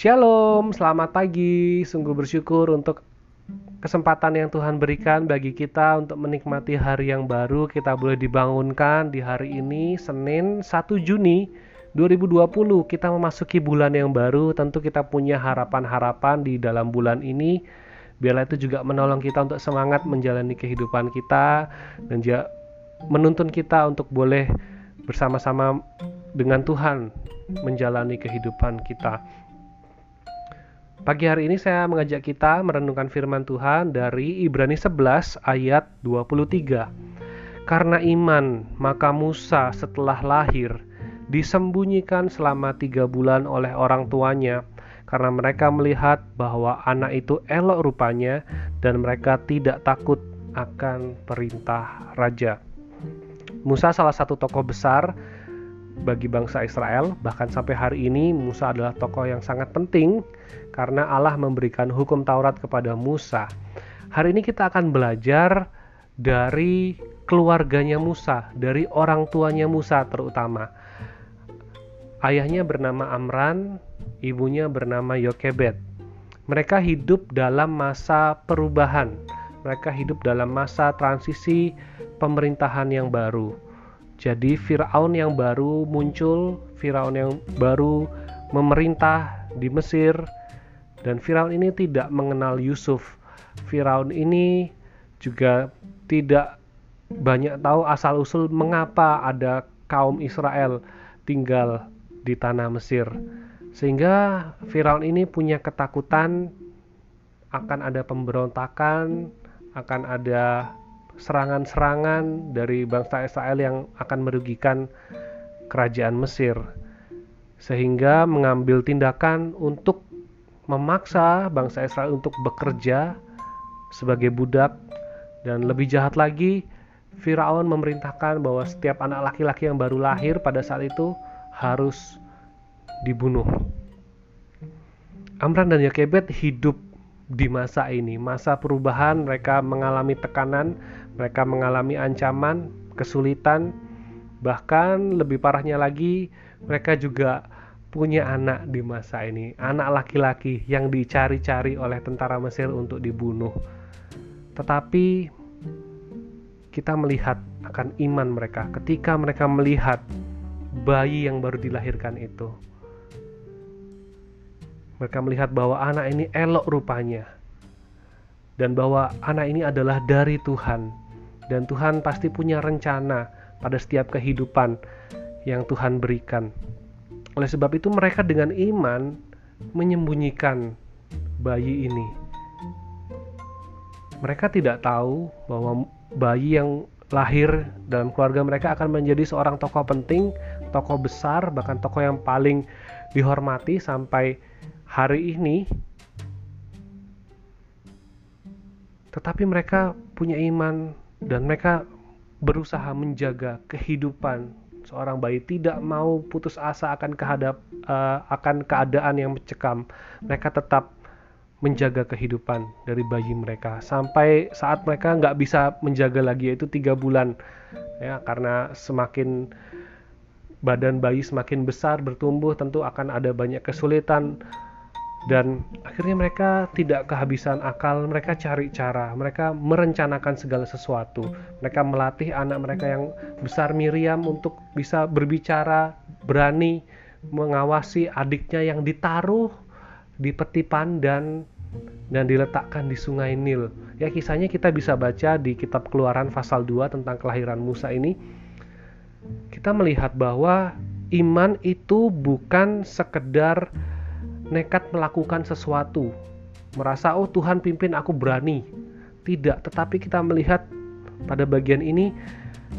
Shalom, selamat pagi. Sungguh bersyukur untuk kesempatan yang Tuhan berikan bagi kita untuk menikmati hari yang baru. Kita boleh dibangunkan di hari ini, Senin 1 Juni 2020. Kita memasuki bulan yang baru, tentu kita punya harapan-harapan di dalam bulan ini. Biarlah itu juga menolong kita untuk semangat menjalani kehidupan kita dan juga menuntun kita untuk boleh bersama-sama dengan Tuhan menjalani kehidupan kita. Pagi hari ini saya mengajak kita merenungkan firman Tuhan dari Ibrani 11 ayat 23. Karena iman, maka Musa setelah lahir disembunyikan selama tiga bulan oleh orang tuanya karena mereka melihat bahwa anak itu elok rupanya dan mereka tidak takut akan perintah raja. Musa salah satu tokoh besar bagi bangsa Israel. Bahkan sampai hari ini Musa adalah tokoh yang sangat penting karena Allah memberikan hukum Taurat kepada Musa. Hari ini kita akan belajar dari keluarganya Musa, dari orang tuanya Musa terutama. Ayahnya bernama Amran, ibunya bernama Yokebed. Mereka hidup dalam masa perubahan. Mereka hidup dalam masa transisi pemerintahan yang baru jadi Firaun yang baru muncul, Firaun yang baru memerintah di Mesir dan Firaun ini tidak mengenal Yusuf. Firaun ini juga tidak banyak tahu asal-usul mengapa ada kaum Israel tinggal di tanah Mesir. Sehingga Firaun ini punya ketakutan akan ada pemberontakan, akan ada serangan-serangan dari bangsa Israel yang akan merugikan kerajaan Mesir sehingga mengambil tindakan untuk memaksa bangsa Israel untuk bekerja sebagai budak dan lebih jahat lagi Firaun memerintahkan bahwa setiap anak laki-laki yang baru lahir pada saat itu harus dibunuh. Amran dan Yokebed hidup di masa ini, masa perubahan mereka mengalami tekanan mereka mengalami ancaman, kesulitan, bahkan lebih parahnya lagi, mereka juga punya anak di masa ini, anak laki-laki yang dicari-cari oleh tentara Mesir untuk dibunuh. Tetapi kita melihat akan iman mereka ketika mereka melihat bayi yang baru dilahirkan itu. Mereka melihat bahwa anak ini elok rupanya, dan bahwa anak ini adalah dari Tuhan dan Tuhan pasti punya rencana pada setiap kehidupan yang Tuhan berikan. Oleh sebab itu mereka dengan iman menyembunyikan bayi ini. Mereka tidak tahu bahwa bayi yang lahir dalam keluarga mereka akan menjadi seorang tokoh penting, tokoh besar, bahkan tokoh yang paling dihormati sampai hari ini tetapi mereka punya iman dan mereka berusaha menjaga kehidupan seorang bayi. Tidak mau putus asa akan kehadap uh, akan keadaan yang mencekam. Mereka tetap menjaga kehidupan dari bayi mereka. Sampai saat mereka nggak bisa menjaga lagi yaitu tiga bulan ya karena semakin badan bayi semakin besar bertumbuh tentu akan ada banyak kesulitan dan akhirnya mereka tidak kehabisan akal mereka cari cara mereka merencanakan segala sesuatu. Mereka melatih anak mereka yang besar Miriam untuk bisa berbicara berani mengawasi adiknya yang ditaruh di peti pandan dan diletakkan di sungai Nil. Ya kisahnya kita bisa baca di kitab keluaran pasal 2 tentang kelahiran Musa ini. Kita melihat bahwa iman itu bukan sekedar nekat melakukan sesuatu, merasa oh Tuhan pimpin aku berani. Tidak, tetapi kita melihat pada bagian ini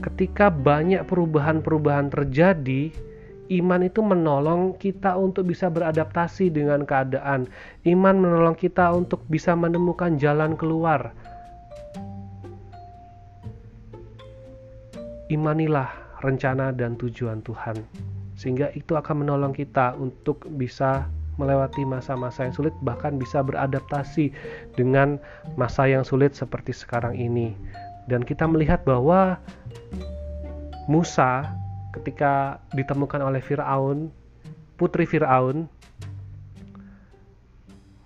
ketika banyak perubahan-perubahan terjadi, iman itu menolong kita untuk bisa beradaptasi dengan keadaan. Iman menolong kita untuk bisa menemukan jalan keluar. Imanilah rencana dan tujuan Tuhan, sehingga itu akan menolong kita untuk bisa melewati masa-masa yang sulit bahkan bisa beradaptasi dengan masa yang sulit seperti sekarang ini. Dan kita melihat bahwa Musa ketika ditemukan oleh Firaun, putri Firaun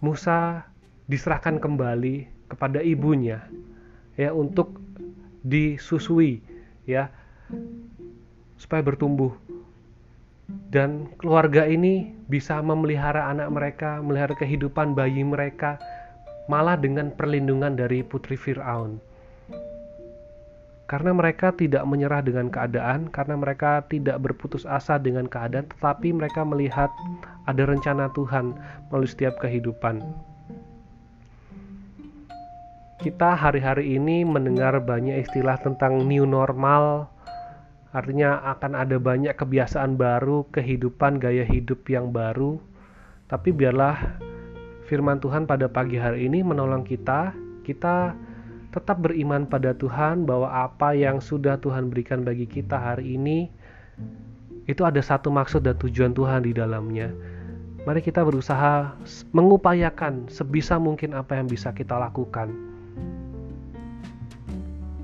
Musa diserahkan kembali kepada ibunya ya untuk disusui ya supaya bertumbuh dan keluarga ini bisa memelihara anak mereka, melihara kehidupan bayi mereka malah dengan perlindungan dari putri Firaun. Karena mereka tidak menyerah dengan keadaan, karena mereka tidak berputus asa dengan keadaan, tetapi mereka melihat ada rencana Tuhan melalui setiap kehidupan. Kita hari-hari ini mendengar banyak istilah tentang new normal, Artinya akan ada banyak kebiasaan baru, kehidupan, gaya hidup yang baru. Tapi biarlah firman Tuhan pada pagi hari ini menolong kita, kita tetap beriman pada Tuhan bahwa apa yang sudah Tuhan berikan bagi kita hari ini itu ada satu maksud dan tujuan Tuhan di dalamnya. Mari kita berusaha mengupayakan sebisa mungkin apa yang bisa kita lakukan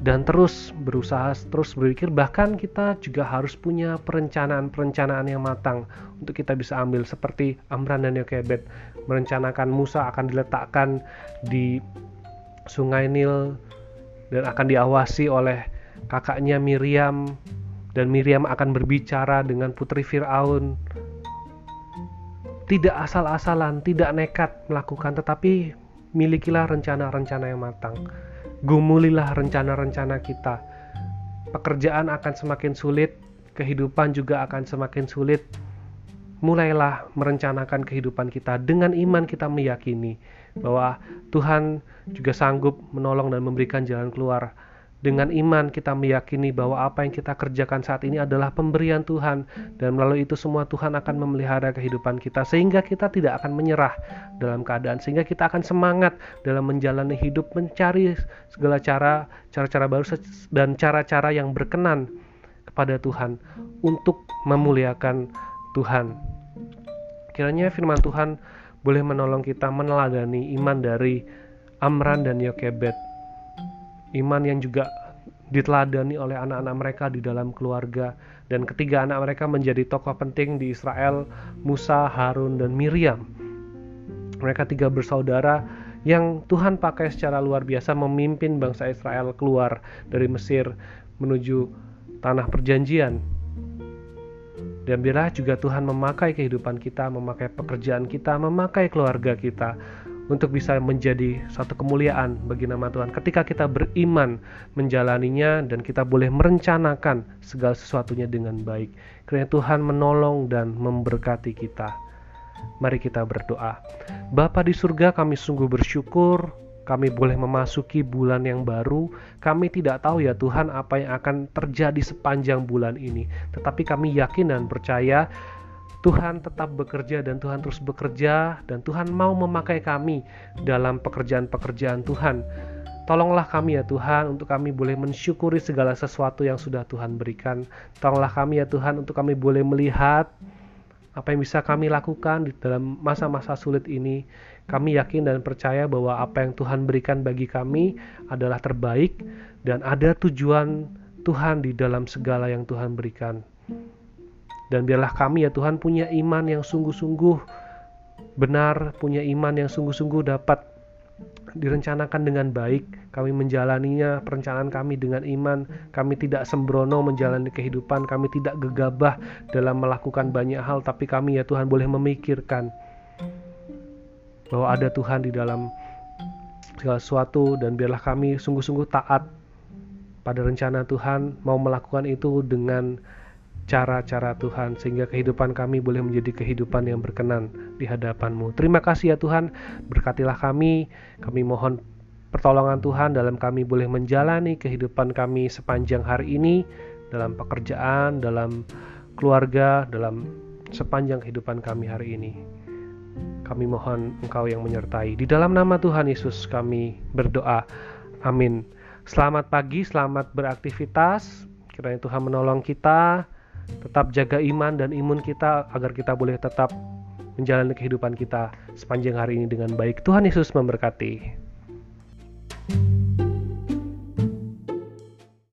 dan terus berusaha terus berpikir. Bahkan kita juga harus punya perencanaan-perencanaan yang matang untuk kita bisa ambil. Seperti Amran dan Yokebed merencanakan Musa akan diletakkan di Sungai Nil dan akan diawasi oleh kakaknya Miriam. Dan Miriam akan berbicara dengan putri Firaun. Tidak asal-asalan, tidak nekat melakukan tetapi milikilah rencana-rencana yang matang gumulilah rencana-rencana kita. Pekerjaan akan semakin sulit, kehidupan juga akan semakin sulit. Mulailah merencanakan kehidupan kita dengan iman kita meyakini bahwa Tuhan juga sanggup menolong dan memberikan jalan keluar dengan iman kita meyakini bahwa apa yang kita kerjakan saat ini adalah pemberian Tuhan dan melalui itu semua Tuhan akan memelihara kehidupan kita sehingga kita tidak akan menyerah dalam keadaan sehingga kita akan semangat dalam menjalani hidup mencari segala cara cara-cara baru dan cara-cara yang berkenan kepada Tuhan untuk memuliakan Tuhan. Kiranya firman Tuhan boleh menolong kita meneladani iman dari Amran dan Yokebed iman yang juga diteladani oleh anak-anak mereka di dalam keluarga. Dan ketiga anak mereka menjadi tokoh penting di Israel Musa, Harun dan Miriam. Mereka tiga bersaudara yang Tuhan pakai secara luar biasa memimpin bangsa Israel keluar dari Mesir menuju tanah perjanjian. Dan biarlah juga Tuhan memakai kehidupan kita, memakai pekerjaan kita, memakai keluarga kita untuk bisa menjadi satu kemuliaan bagi nama Tuhan. Ketika kita beriman menjalaninya dan kita boleh merencanakan segala sesuatunya dengan baik. Karena Tuhan menolong dan memberkati kita. Mari kita berdoa. Bapa di surga kami sungguh bersyukur kami boleh memasuki bulan yang baru. Kami tidak tahu ya Tuhan apa yang akan terjadi sepanjang bulan ini. Tetapi kami yakin dan percaya Tuhan tetap bekerja dan Tuhan terus bekerja dan Tuhan mau memakai kami dalam pekerjaan-pekerjaan Tuhan. Tolonglah kami ya Tuhan untuk kami boleh mensyukuri segala sesuatu yang sudah Tuhan berikan. Tolonglah kami ya Tuhan untuk kami boleh melihat apa yang bisa kami lakukan di dalam masa-masa sulit ini. Kami yakin dan percaya bahwa apa yang Tuhan berikan bagi kami adalah terbaik dan ada tujuan Tuhan di dalam segala yang Tuhan berikan. Dan biarlah kami ya Tuhan punya iman yang sungguh-sungguh benar, punya iman yang sungguh-sungguh dapat direncanakan dengan baik. Kami menjalaninya perencanaan kami dengan iman. Kami tidak sembrono menjalani kehidupan. Kami tidak gegabah dalam melakukan banyak hal. Tapi kami ya Tuhan boleh memikirkan bahwa ada Tuhan di dalam segala sesuatu. Dan biarlah kami sungguh-sungguh taat pada rencana Tuhan. Mau melakukan itu dengan cara-cara Tuhan sehingga kehidupan kami boleh menjadi kehidupan yang berkenan di hadapan-Mu. Terima kasih ya Tuhan, berkatilah kami. Kami mohon pertolongan Tuhan dalam kami boleh menjalani kehidupan kami sepanjang hari ini dalam pekerjaan, dalam keluarga, dalam sepanjang kehidupan kami hari ini. Kami mohon Engkau yang menyertai. Di dalam nama Tuhan Yesus kami berdoa. Amin. Selamat pagi, selamat beraktivitas. Kiranya Tuhan menolong kita tetap jaga iman dan imun kita agar kita boleh tetap menjalani kehidupan kita sepanjang hari ini dengan baik. Tuhan Yesus memberkati.